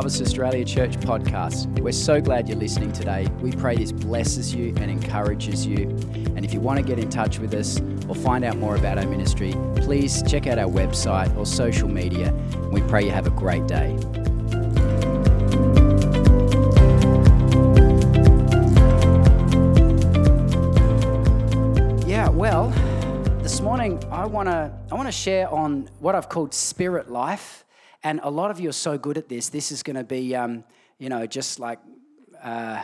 Harvest Australia Church podcast. We're so glad you're listening today. We pray this blesses you and encourages you. And if you want to get in touch with us or find out more about our ministry, please check out our website or social media. We pray you have a great day. Yeah, well, this morning I want to I want to share on what I've called spirit life. And a lot of you are so good at this. This is going to be, um, you know, just like uh,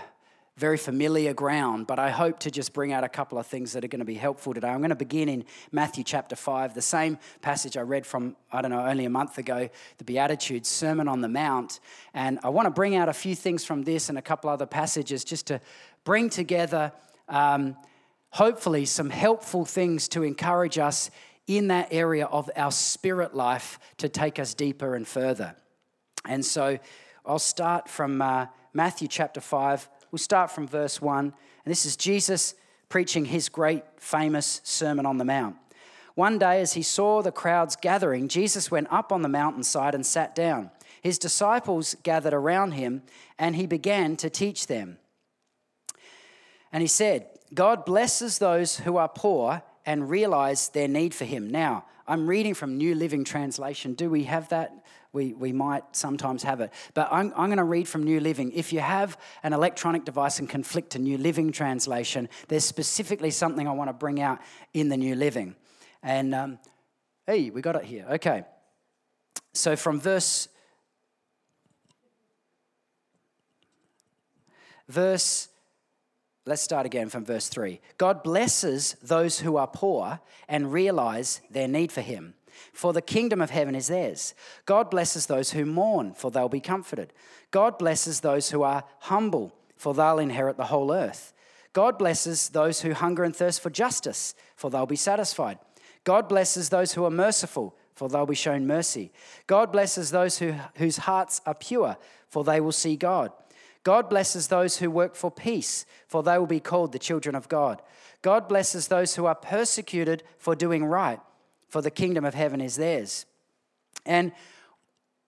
very familiar ground. But I hope to just bring out a couple of things that are going to be helpful today. I'm going to begin in Matthew chapter 5, the same passage I read from, I don't know, only a month ago, the Beatitudes, Sermon on the Mount. And I want to bring out a few things from this and a couple other passages just to bring together. Um, hopefully, some helpful things to encourage us in that area of our spirit life to take us deeper and further. And so I'll start from uh, Matthew chapter 5. We'll start from verse 1. And this is Jesus preaching his great famous Sermon on the Mount. One day, as he saw the crowds gathering, Jesus went up on the mountainside and sat down. His disciples gathered around him, and he began to teach them. And he said, God blesses those who are poor and realize their need for him. Now, I'm reading from New Living Translation. Do we have that? We, we might sometimes have it. But I'm, I'm going to read from New Living. If you have an electronic device and conflict to New Living Translation, there's specifically something I want to bring out in the New Living. And um, hey, we got it here. Okay. So from verse verse Let's start again from verse 3. God blesses those who are poor and realize their need for Him, for the kingdom of heaven is theirs. God blesses those who mourn, for they'll be comforted. God blesses those who are humble, for they'll inherit the whole earth. God blesses those who hunger and thirst for justice, for they'll be satisfied. God blesses those who are merciful, for they'll be shown mercy. God blesses those who, whose hearts are pure, for they will see God. God blesses those who work for peace, for they will be called the children of God. God blesses those who are persecuted for doing right, for the kingdom of heaven is theirs. And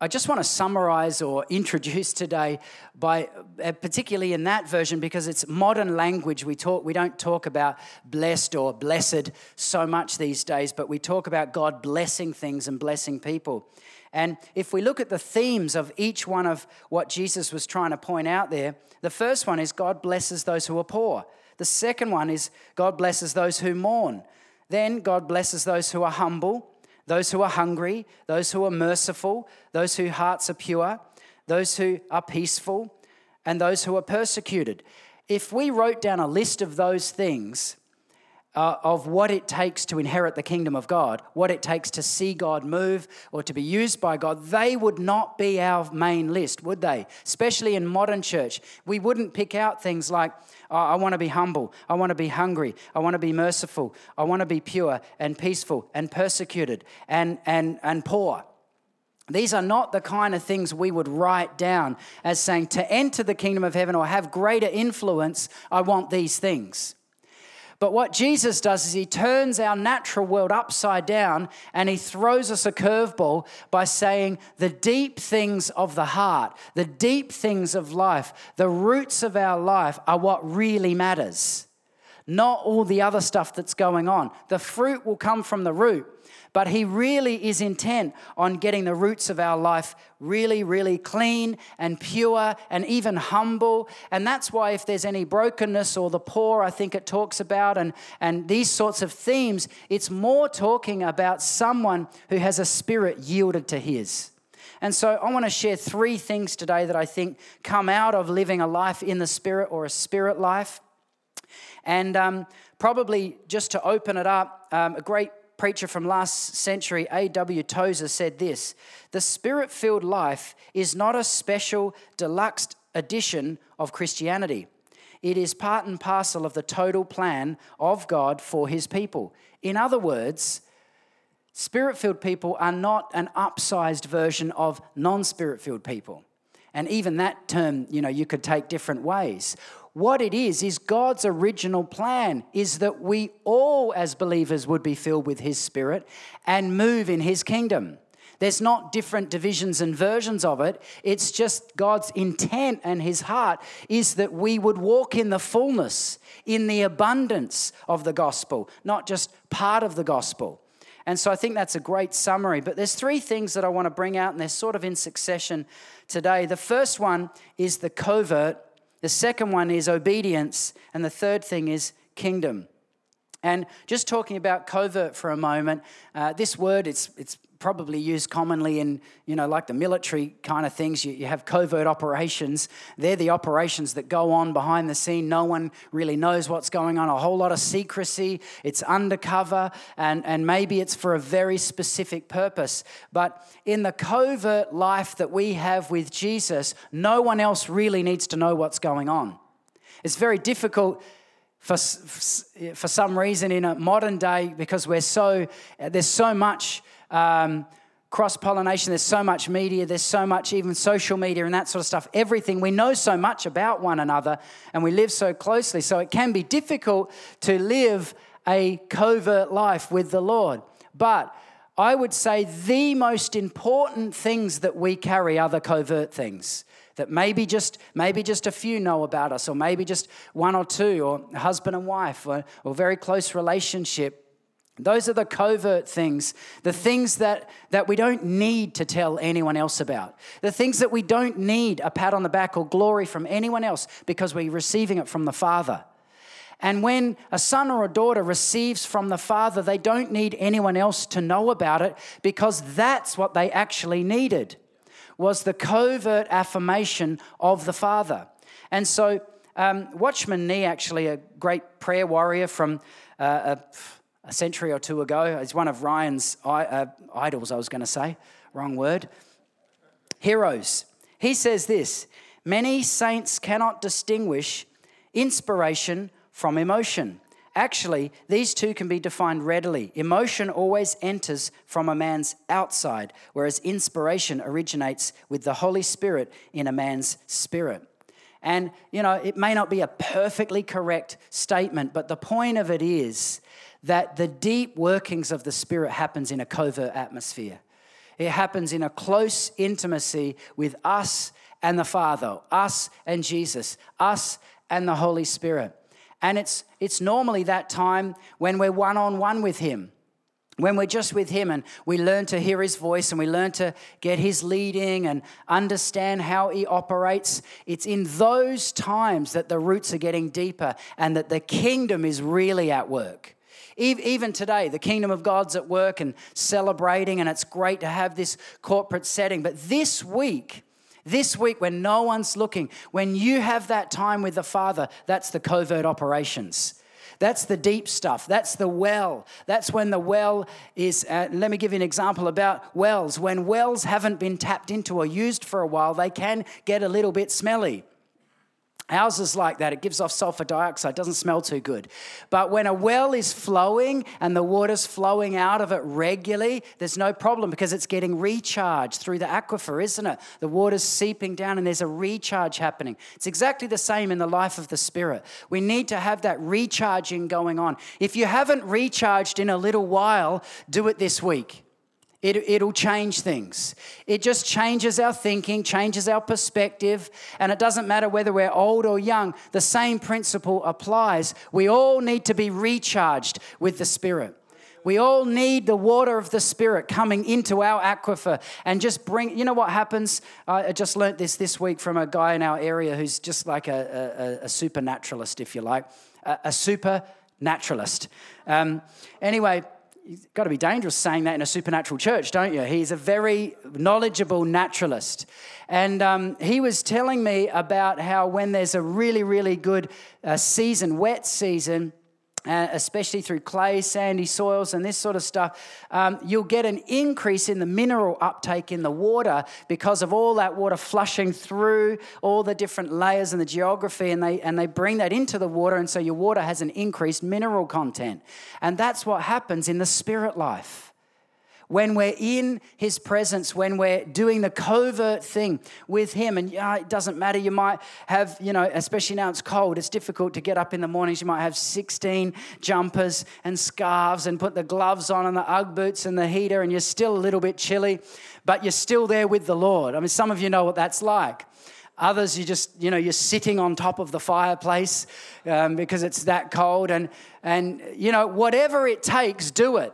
I just want to summarize or introduce today by uh, particularly in that version because it's modern language we talk we don't talk about blessed or blessed so much these days but we talk about God blessing things and blessing people. And if we look at the themes of each one of what Jesus was trying to point out there, the first one is God blesses those who are poor. The second one is God blesses those who mourn. Then God blesses those who are humble, those who are hungry, those who are merciful, those whose hearts are pure, those who are peaceful, and those who are persecuted. If we wrote down a list of those things, uh, of what it takes to inherit the kingdom of God, what it takes to see God move or to be used by God, they would not be our main list, would they? Especially in modern church. We wouldn't pick out things like, oh, I want to be humble, I want to be hungry, I want to be merciful, I want to be pure and peaceful and persecuted and, and, and poor. These are not the kind of things we would write down as saying, to enter the kingdom of heaven or have greater influence, I want these things. But what Jesus does is he turns our natural world upside down and he throws us a curveball by saying the deep things of the heart, the deep things of life, the roots of our life are what really matters, not all the other stuff that's going on. The fruit will come from the root, but He really is intent on getting the roots of our life really, really clean and pure and even humble. And that's why, if there's any brokenness or the poor, I think it talks about, and, and these sorts of themes, it's more talking about someone who has a spirit yielded to His. And so I want to share three things today that I think come out of living a life in the Spirit or a spirit life. And um, probably just to open it up, um, a great preacher from last century, A.W. Tozer, said this The spirit filled life is not a special deluxe edition of Christianity. It is part and parcel of the total plan of God for his people. In other words, spirit filled people are not an upsized version of non spirit filled people. And even that term, you know, you could take different ways. What it is, is God's original plan is that we all, as believers, would be filled with His Spirit and move in His kingdom. There's not different divisions and versions of it. It's just God's intent and his heart is that we would walk in the fullness, in the abundance of the gospel, not just part of the gospel. And so I think that's a great summary. But there's three things that I want to bring out, and they're sort of in succession today. The first one is the covert, the second one is obedience, and the third thing is kingdom. And just talking about covert for a moment, uh, this word, it's, it's probably used commonly in, you know, like the military kind of things. You, you, have covert operations. They're the operations that go on behind the scene. No one really knows what's going on, a whole lot of secrecy. It's undercover, and, and maybe it's for a very specific purpose. But in the covert life that we have with Jesus, no one else really needs to know what's going on. It's very difficult for, for some reason in a modern day because we're so there's so much um, cross pollination. There's so much media, there's so much even social media and that sort of stuff. Everything. We know so much about one another and we live so closely. So it can be difficult to live a covert life with the Lord. But I would say the most important things that we carry are the covert things that maybe just maybe just a few know about us or maybe just one or two or husband and wife or, or very close relationship those are the covert things, the things that, that we don't need to tell anyone else about, the things that we don't need a pat on the back or glory from anyone else because we're receiving it from the Father. And when a son or a daughter receives from the Father, they don't need anyone else to know about it because that's what they actually needed was the covert affirmation of the Father. And so, um, Watchman Nee, actually, a great prayer warrior from uh, a a century or two ago. He's one of Ryan's uh, idols, I was going to say. Wrong word. Heroes. He says this Many saints cannot distinguish inspiration from emotion. Actually, these two can be defined readily. Emotion always enters from a man's outside, whereas inspiration originates with the Holy Spirit in a man's spirit. And, you know, it may not be a perfectly correct statement, but the point of it is that the deep workings of the Spirit happens in a covert atmosphere. It happens in a close intimacy with us and the Father, us and Jesus, us and the Holy Spirit. And it's, it's normally that time when we're one on one with Him, when we're just with Him and we learn to hear His voice and we learn to get His leading and understand how He operates. It's in those times that the roots are getting deeper and that the kingdom is really at work. Even today, the kingdom of God's at work and celebrating, and it's great to have this corporate setting. But this week, this week, when no one's looking, when you have that time with the Father, that's the covert operations. That's the deep stuff. That's the well. That's when the well is. Uh, let me give you an example about wells. When wells haven't been tapped into or used for a while, they can get a little bit smelly. Ours is like that. It gives off sulfur dioxide, doesn't smell too good. But when a well is flowing and the water's flowing out of it regularly, there's no problem because it's getting recharged through the aquifer, isn't it? The water's seeping down and there's a recharge happening. It's exactly the same in the life of the Spirit. We need to have that recharging going on. If you haven't recharged in a little while, do it this week. It, it'll change things. It just changes our thinking, changes our perspective, and it doesn't matter whether we're old or young, the same principle applies. We all need to be recharged with the Spirit. We all need the water of the Spirit coming into our aquifer and just bring. You know what happens? I just learnt this this week from a guy in our area who's just like a, a, a supernaturalist, if you like, a, a supernaturalist. Um, anyway, you've got to be dangerous saying that in a supernatural church, don't you? He's a very knowledgeable naturalist. And um, he was telling me about how when there's a really, really good uh, season, wet season, uh, especially through clay, sandy soils, and this sort of stuff, um, you'll get an increase in the mineral uptake in the water because of all that water flushing through all the different layers and the geography, and they, and they bring that into the water, and so your water has an increased mineral content. And that's what happens in the spirit life. When we're in his presence, when we're doing the covert thing with him, and yeah, it doesn't matter, you might have, you know, especially now it's cold, it's difficult to get up in the mornings. You might have 16 jumpers and scarves and put the gloves on and the Ugg boots and the heater, and you're still a little bit chilly, but you're still there with the Lord. I mean, some of you know what that's like. Others, you just, you know, you're sitting on top of the fireplace um, because it's that cold. And, and, you know, whatever it takes, do it.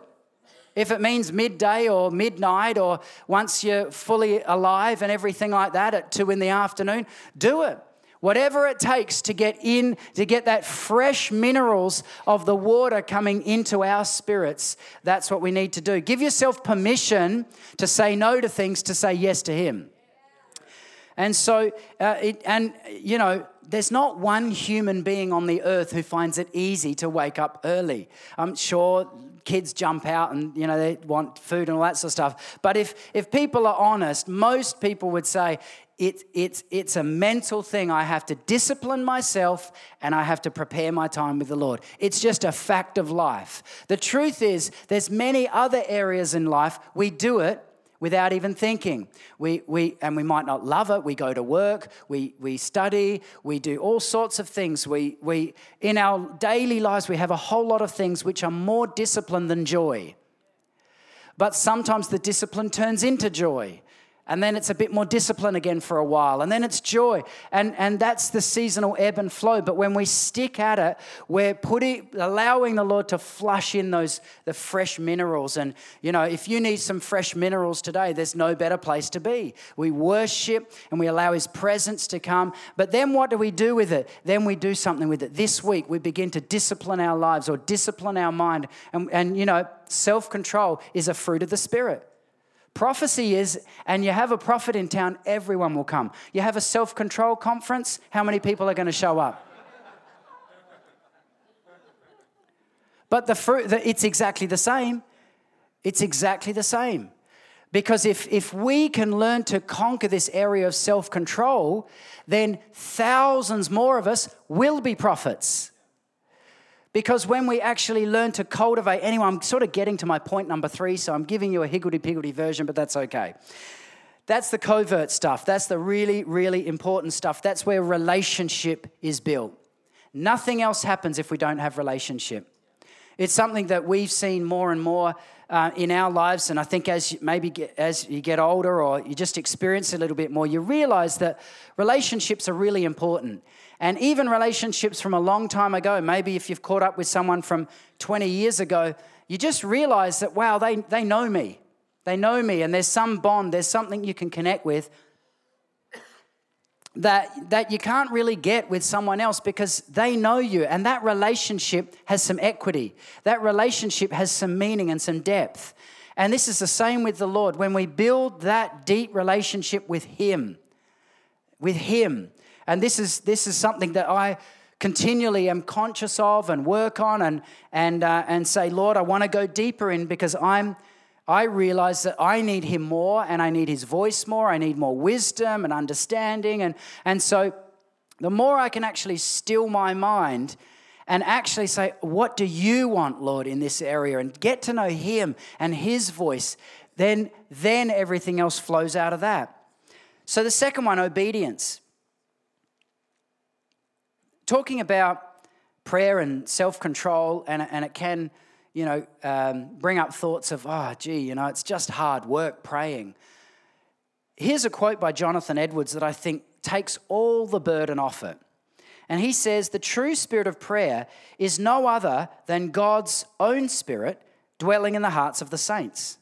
If it means midday or midnight or once you're fully alive and everything like that at two in the afternoon, do it. Whatever it takes to get in, to get that fresh minerals of the water coming into our spirits, that's what we need to do. Give yourself permission to say no to things, to say yes to Him. And so, uh, it, and you know, there's not one human being on the earth who finds it easy to wake up early. I'm sure kids jump out and you know they want food and all that sort of stuff. But if if people are honest, most people would say it, it's, it's a mental thing. I have to discipline myself and I have to prepare my time with the Lord. It's just a fact of life. The truth is, there's many other areas in life we do it without even thinking. We, we, and we might not love it. We go to work, we, we study, we do all sorts of things. We, we, in our daily lives, we have a whole lot of things which are more discipline than joy. But sometimes the discipline turns into joy and then it's a bit more discipline again for a while. And then it's joy. And, and that's the seasonal ebb and flow. But when we stick at it we're putting allowing the lord to flush in those the fresh minerals. And you know if you need some fresh minerals today there's no better place to be. We worship and we allow his presence to come. But then what do we do with it? Then we do something with it. This week we begin to discipline our lives or discipline our mind. And, and you know self-control is a fruit of the spirit Prophecy is, and you have a prophet in town, everyone will come. You have a self control conference, how many people are going to show up? But the fruit, it's exactly the same. It's exactly the same. Because if, if we can learn to conquer this area of self control, then thousands more of us will be prophets. Because when we actually learn to cultivate, anyway, I'm sort of getting to my point number three, so I'm giving you a higgledy piggledy version, but that's okay. That's the covert stuff. That's the really, really important stuff. That's where relationship is built. Nothing else happens if we don't have relationship. It's something that we've seen more and more uh, in our lives, and I think as you, maybe get, as you get older or you just experience a little bit more, you realize that relationships are really important. And even relationships from a long time ago, maybe if you've caught up with someone from 20 years ago, you just realize that, wow, they, they know me. They know me, and there's some bond, there's something you can connect with that, that you can't really get with someone else because they know you, and that relationship has some equity. That relationship has some meaning and some depth. And this is the same with the Lord. When we build that deep relationship with Him, with Him, and this is, this is something that I continually am conscious of and work on and, and, uh, and say, Lord, I want to go deeper in because I'm, I realize that I need Him more and I need His voice more. I need more wisdom and understanding. And, and so the more I can actually still my mind and actually say, What do you want, Lord, in this area? and get to know Him and His voice, then, then everything else flows out of that. So the second one, obedience talking about prayer and self control, and, and it can, you know, um, bring up thoughts of, oh, gee, you know, it's just hard work praying. Here's a quote by Jonathan Edwards that I think takes all the burden off it. And he says, The true spirit of prayer is no other than God's own spirit dwelling in the hearts of the saints.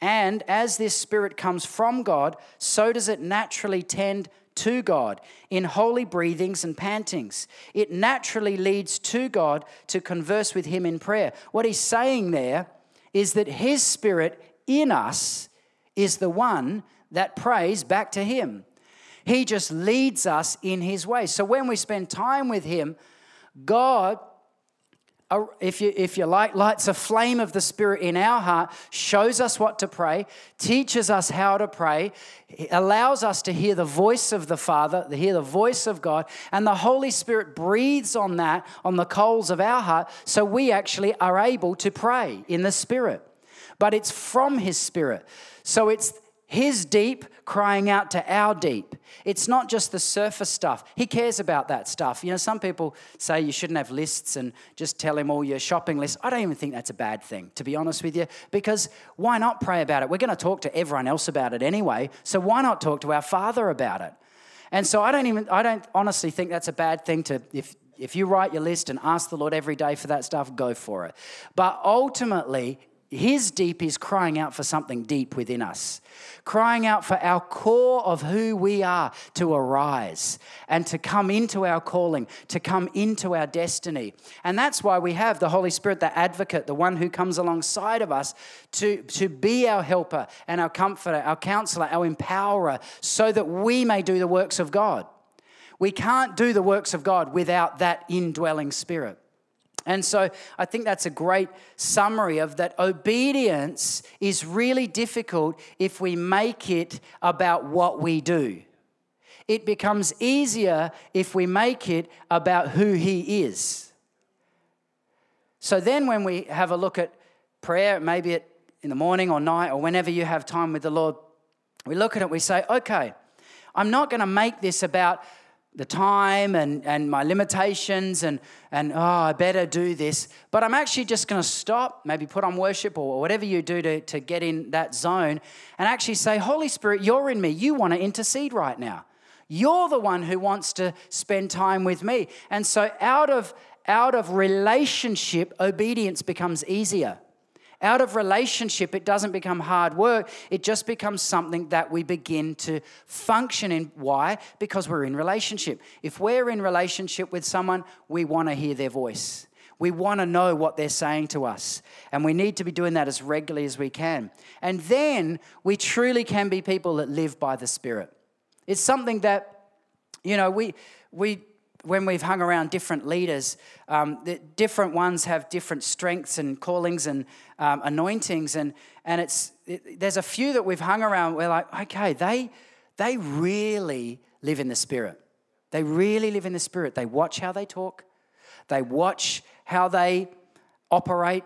And as this spirit comes from God, so does it naturally tend to God in holy breathings and pantings. It naturally leads to God to converse with Him in prayer. What he's saying there is that His Spirit in us is the one that prays back to Him. He just leads us in His way. So when we spend time with Him, God if you, if you like, lights a flame of the Spirit in our heart, shows us what to pray, teaches us how to pray, allows us to hear the voice of the Father, to hear the voice of God, and the Holy Spirit breathes on that, on the coals of our heart, so we actually are able to pray in the Spirit. but it's from His Spirit. So it's his deep crying out to our deep. It's not just the surface stuff. He cares about that stuff. You know, some people say you shouldn't have lists and just tell him all your shopping lists. I don't even think that's a bad thing, to be honest with you, because why not pray about it? We're going to talk to everyone else about it anyway, so why not talk to our Father about it? And so I don't even, I don't honestly think that's a bad thing to, if, if you write your list and ask the Lord every day for that stuff, go for it. But ultimately, his deep is crying out for something deep within us, crying out for our core of who we are to arise and to come into our calling, to come into our destiny. And that's why we have the Holy Spirit, the advocate, the one who comes alongside of us to, to be our helper and our comforter, our counselor, our empowerer, so that we may do the works of God. We can't do the works of God without that indwelling spirit. And so I think that's a great summary of that obedience is really difficult if we make it about what we do. It becomes easier if we make it about who He is. So then, when we have a look at prayer, maybe in the morning or night or whenever you have time with the Lord, we look at it, we say, okay, I'm not going to make this about the time and, and my limitations and, and oh, I better do this. But I'm actually just going to stop, maybe put on worship or whatever you do to, to get in that zone and actually say, Holy Spirit, you're in me. You want to intercede right now. You're the one who wants to spend time with me. And so out of, out of relationship, obedience becomes easier. Out of relationship, it doesn't become hard work. It just becomes something that we begin to function in. Why? Because we're in relationship. If we're in relationship with someone, we want to hear their voice. We want to know what they're saying to us. And we need to be doing that as regularly as we can. And then we truly can be people that live by the Spirit. It's something that, you know, we, we when we've hung around different leaders, um, different ones have different strengths and callings and um, anointings, and and it's it, there's a few that we've hung around. We're like, okay, they they really live in the spirit. They really live in the spirit. They watch how they talk. They watch how they operate,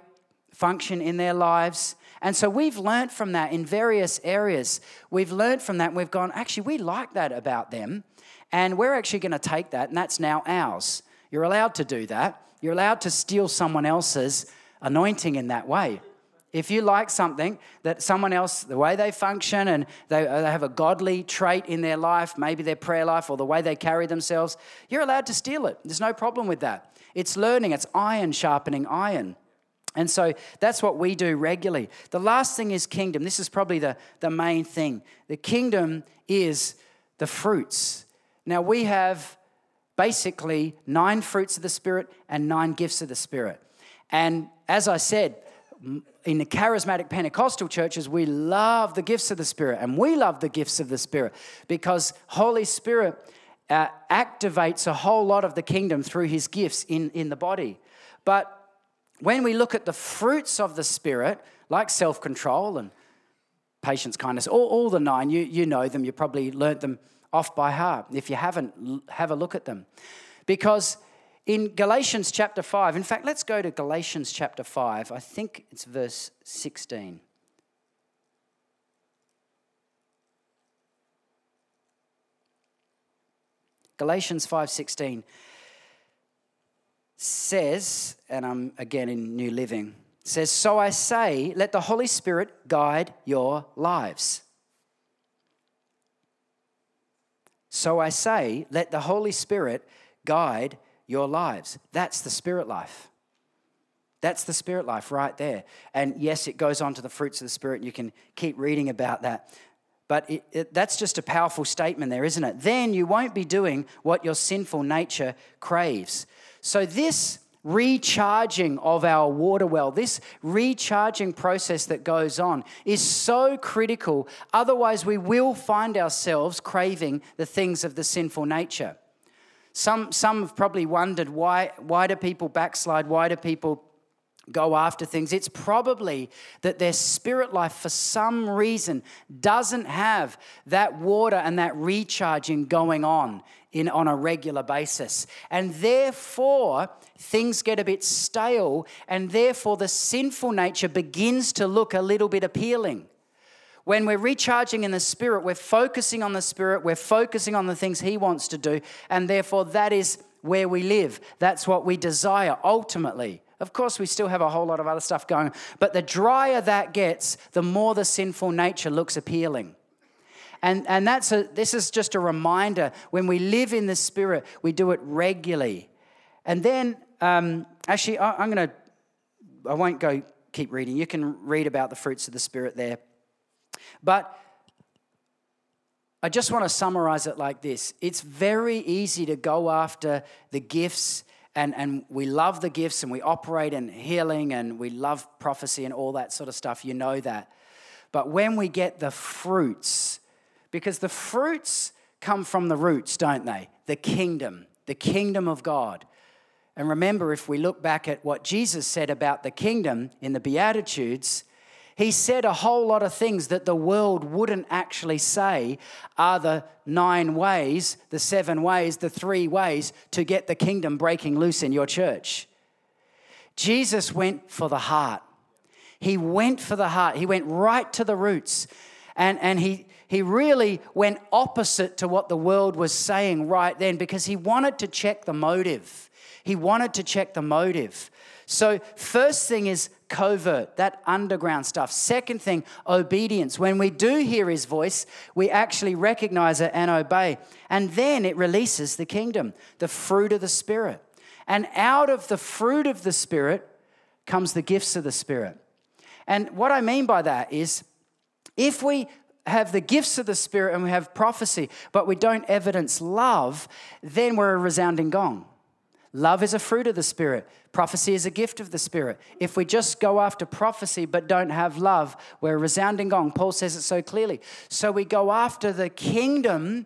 function in their lives. And so we've learned from that in various areas. We've learned from that. We've gone, actually, we like that about them. And we're actually going to take that, and that's now ours. You're allowed to do that. You're allowed to steal someone else's anointing in that way. If you like something that someone else, the way they function and they, uh, they have a godly trait in their life, maybe their prayer life or the way they carry themselves, you're allowed to steal it. There's no problem with that. It's learning, it's iron sharpening iron. And so that's what we do regularly. The last thing is kingdom. This is probably the, the main thing. The kingdom is the fruits. Now, we have basically nine fruits of the Spirit and nine gifts of the Spirit. And as I said, in the charismatic Pentecostal churches, we love the gifts of the Spirit, and we love the gifts of the Spirit because Holy Spirit uh, activates a whole lot of the kingdom through His gifts in, in the body. But when we look at the fruits of the Spirit, like self control and patience, kindness, all, all the nine, you, you know them, you probably learnt them off by heart. If you haven't, have a look at them. Because in Galatians chapter 5, in fact, let's go to Galatians chapter 5. I think it's verse 16. Galatians 5:16 says, and I'm again in New Living, says, "So I say, let the Holy Spirit guide your lives." So I say, let the Holy Spirit guide your lives. That's the spirit life. That's the spirit life right there. And yes, it goes on to the fruits of the spirit, you can keep reading about that. But it, it, that's just a powerful statement there, isn't it? Then you won't be doing what your sinful nature craves. So, this recharging of our water well, this recharging process that goes on is so critical. Otherwise, we will find ourselves craving the things of the sinful nature. Some, some have probably wondered why, why do people backslide? Why do people go after things, it's probably that their spirit life, for some reason, doesn't have that water and that recharging going on in, on a regular basis. And therefore, things get a bit stale, and therefore, the sinful nature begins to look a little bit appealing. When we're recharging in the Spirit, we're focusing on the Spirit, we're focusing on the things He wants to do, and therefore, that is where we live. That's what we desire ultimately. Of course, we still have a whole lot of other stuff going, but the drier that gets, the more the sinful nature looks appealing. And, and that's a, this is just a reminder when we live in the Spirit, we do it regularly. And then, um, actually, I, I'm going to, I won't go keep reading. You can read about the fruits of the Spirit there. But I just want to summarize it like this it's very easy to go after the gifts and, and we love the gifts and we operate in healing and we love prophecy and all that sort of stuff. You know that. But when we get the fruits, because the fruits come from the roots, don't they? The kingdom, the kingdom of God. And remember, if we look back at what Jesus said about the kingdom in the Beatitudes, he said a whole lot of things that the world wouldn't actually say are the nine ways, the seven ways, the three ways to get the kingdom breaking loose in your church. Jesus went for the heart. He went for the heart. He went right to the roots. And, and he, he really went opposite to what the world was saying right then because he wanted to check the motive. He wanted to check the motive. So, first thing is covert, that underground stuff. Second thing, obedience. When we do hear his voice, we actually recognize it and obey. And then it releases the kingdom, the fruit of the Spirit. And out of the fruit of the Spirit comes the gifts of the Spirit. And what I mean by that is if we have the gifts of the Spirit and we have prophecy, but we don't evidence love, then we're a resounding gong. Love is a fruit of the Spirit. Prophecy is a gift of the Spirit. If we just go after prophecy but don't have love, we're a resounding gong. Paul says it so clearly. So we go after the kingdom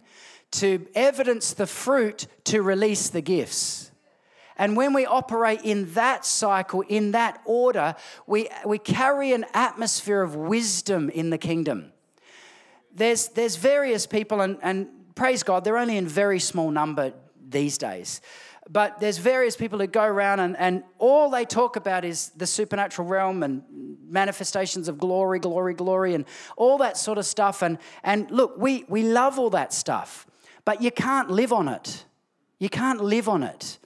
to evidence the fruit to release the gifts. And when we operate in that cycle, in that order, we, we carry an atmosphere of wisdom in the kingdom. There's, there's various people, and, and praise God, they're only in very small number these days but there's various people who go around and, and all they talk about is the supernatural realm and manifestations of glory, glory, glory, and all that sort of stuff. And, and look, we, we love all that stuff, but you can't live on it. You can't live on it.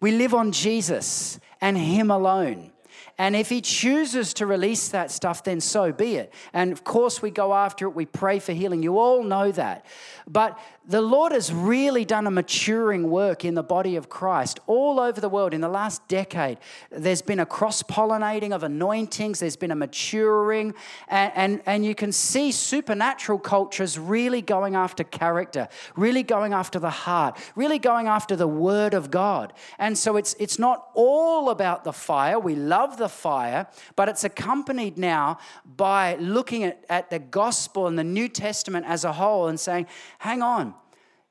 We live on Jesus and Him alone. And if he chooses to release that stuff, then so be it. And of course, we go after it, we pray for healing. You all know that. But the Lord has really done a maturing work in the body of Christ all over the world in the last decade. There's been a cross pollinating of anointings, there's been a maturing, and, and, and you can see supernatural cultures really going after character, really going after the heart, really going after the Word of God. And so it's, it's not all about the fire. We love the fire, but it's accompanied now by looking at, at the gospel and the New Testament as a whole and saying, hang on.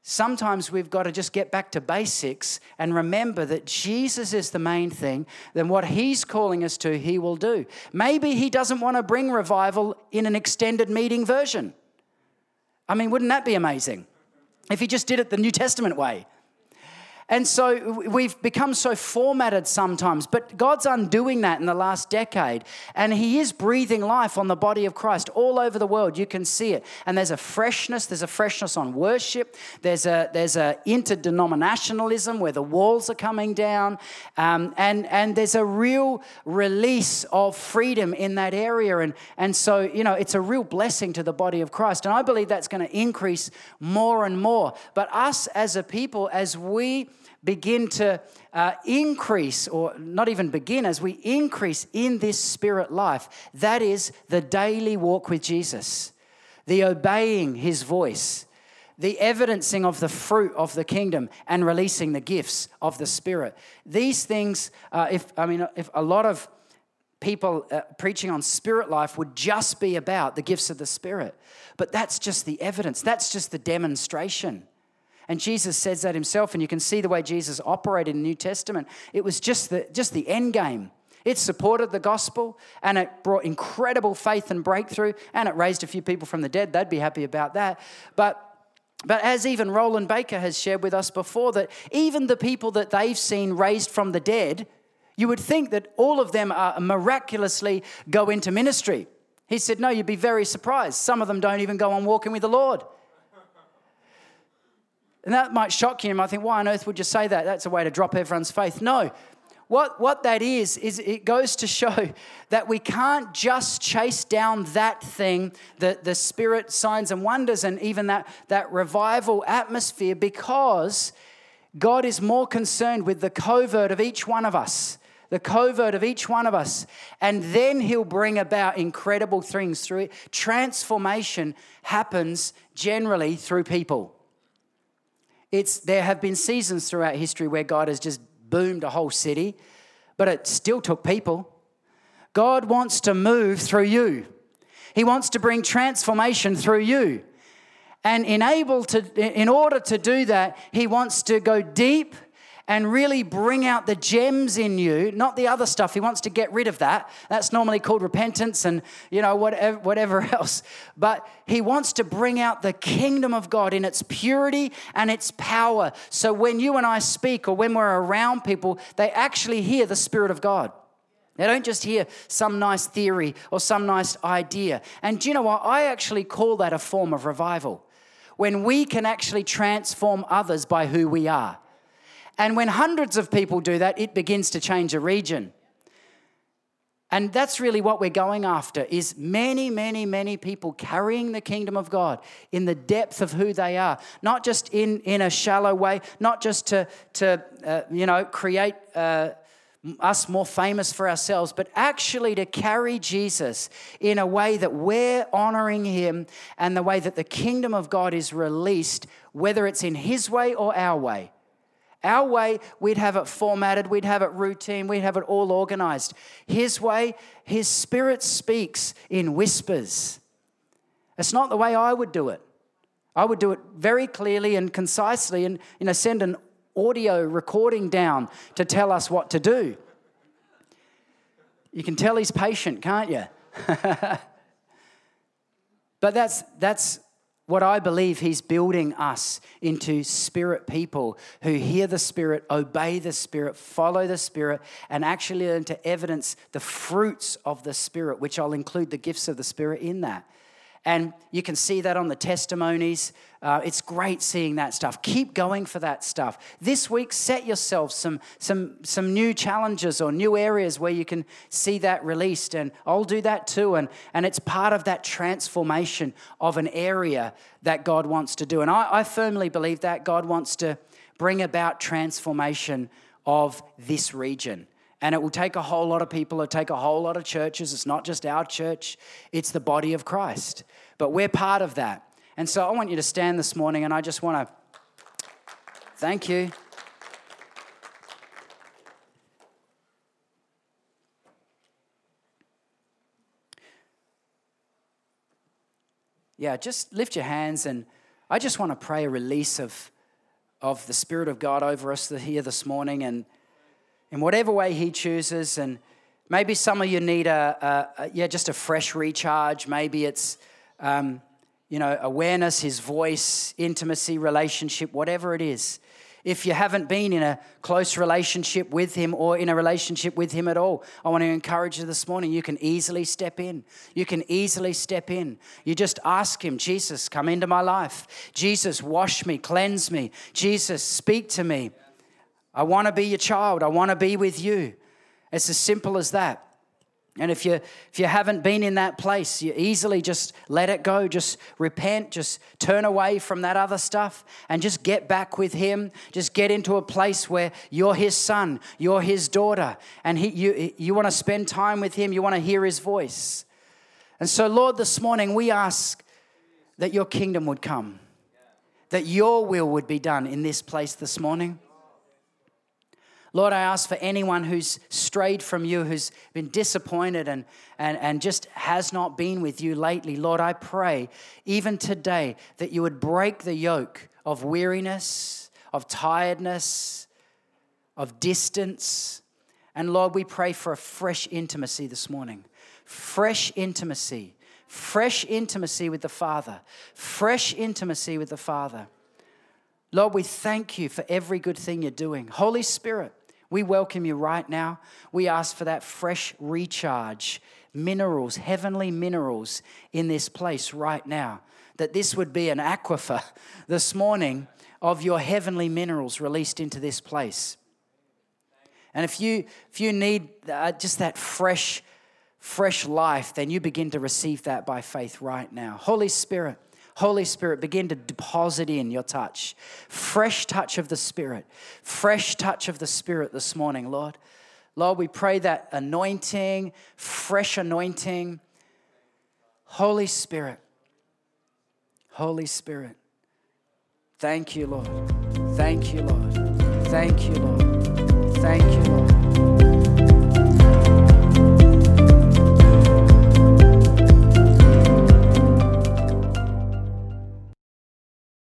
Sometimes we've got to just get back to basics and remember that Jesus is the main thing. Then what he's calling us to, he will do. Maybe he doesn't want to bring revival in an extended meeting version. I mean, wouldn't that be amazing? If he just did it the New Testament way. And so we've become so formatted sometimes, but God's undoing that in the last decade. And He is breathing life on the body of Christ all over the world. You can see it. And there's a freshness, there's a freshness on worship, there's a, there's a interdenominationalism where the walls are coming down, um, and, and there's a real release of freedom in that area. And, and so, you know, it's a real blessing to the body of Christ. And I believe that's going to increase more and more. But us as a people, as we begin to uh, increase, or not even begin, as we increase in this spirit life, that is the daily walk with Jesus, the obeying his voice, the evidencing of the fruit of the kingdom, and releasing the gifts of the spirit. These things, uh, if I mean, if a lot of people uh, preaching on spirit life would just be about the gifts of the spirit, but that's just the evidence, that's just the demonstration. And Jesus says that himself, and you can see the way Jesus operated in the New Testament. It was just the, just the end game. It supported the gospel and it brought incredible faith and breakthrough and it raised a few people from the dead. They'd be happy about that. But but as even Rolland Baker has shared with us before, that even the people that they've seen raised from the dead, you would think that all of them are miraculously go into ministry. He said, No, you'd be very surprised. Some of them don't even go on walking with the Lord. And that might shock you. You might think, why on earth would you say that? That's a way to drop everyone's faith. No. What, what that is, is it goes to show that we can't just chase down that thing, the, the spirit signs and wonders, and even that, that revival atmosphere, because God is more concerned with the covert of each one of us the covert of each one of us. And then he'll bring about incredible things through it. Transformation happens generally through people. It's, there have been seasons throughout history where God has just boomed a whole city, but it still took people. God wants to move through you. He wants to bring transformation through you. And enable to, in order to do that, he wants to go deep and really bring out the gems in you, not the other stuff. He wants to get rid of that. That's normally called repentance and, you know, eh, whatever, whatever else. But he wants to bring out the kingdom of God in its purity and its power. So when you and I speak or when we're around people, they actually hear the Spirit of God. They don't just hear some nice theory or some nice idea. And do you know what? I actually call that a form of revival. When we can actually transform others by who we are. And when hundreds of people do that, it begins to change a region. And that's really what we're going after is many, many, many people carrying the kingdom of God in the depth of who they are, not just in, in a shallow way, not just to, to uh, you know, create uh, us more famous for ourselves, but actually to carry Jesus in a way that we're honoring him and the way that the kingdom of God is released, whether it's in his way or our way. Our way, we'd have it formatted, we'd have it routine, we'd have it all organized. His way, His Spirit speaks in whispers. It's not the way I would do it. I would do it very clearly and concisely and you know, send an audio recording down to tell us what to do. You can tell he's patient, can't you? but that's, that's what I believe he's building us into spirit people who hear the spirit, obey the spirit, follow the spirit, and actually learn to evidence the fruits of the spirit, which I'll include the gifts of the spirit in that. And you can see that on the testimonies. Uh, it's great seeing that stuff. Keep going for that stuff. This week, set yourself some, some, some new challenges or new areas where you can see that released. And I'll do that too. And, and it's part of that transformation of an area that God wants to do. And I, I firmly believe that God wants to bring about transformation of this region. And it will take a whole lot of people, it'll take a whole lot of churches. It's not just our church, it's the body of Christ. But we're part of that. And so I want you to stand this morning and I just want to thank you. Yeah, just lift your hands and I just want to pray a release of, of the Spirit of God over us here this morning and in whatever way He chooses. And maybe some of you need a, a, a yeah, just a fresh recharge. Maybe it's um, you know, awareness, his voice, intimacy, relationship, whatever it is. If you haven't been in a close relationship with him or in a relationship with him at all, I want to encourage you this morning. You can easily step in. You can easily step in. You just ask him, Jesus, come into my life. Jesus, wash me, cleanse me. Jesus, speak to me. I want to be your child. I want to be with you. It's as simple as that. And if you, if you haven't been in that place, you easily just let it go. Just repent. Just turn away from that other stuff and just get back with Him. Just get into a place where you're His son, you're His daughter, and he, you, you want to spend time with Him. You want to hear His voice. And so, Lord, this morning we ask that your kingdom would come, that your will would be done in this place this morning. Lord, I ask for anyone who's strayed from you, who's been disappointed and, and, and just has not been with you lately. Lord, I pray even today that you would break the yoke of weariness, of tiredness, of distance, And Lord, we pray for a fresh intimacy this morning. Fresh intimacy. Fresh intimacy with the Father. Fresh intimacy with the Father. Lord, we thank you for every good thing you're doing. Holy Spirit, we welcome you right now. We ask for that fresh recharge, minerals, heavenly minerals in this place right now. That this would be an aquifer this morning of your heavenly minerals released into this place. And if you, if you need uh, just that fresh, fresh life, then you begin to receive that by faith right now. Holy Spirit, Holy Spirit, begin to deposit in your touch. Fresh touch of the Spirit. Fresh touch of the Spirit this morning, Lord. Lord, we pray that anointing, fresh anointing. Holy Spirit. Holy Spirit. Thank you, Lord. Thank you, Lord. Thank you, Lord. Thank you, Lord.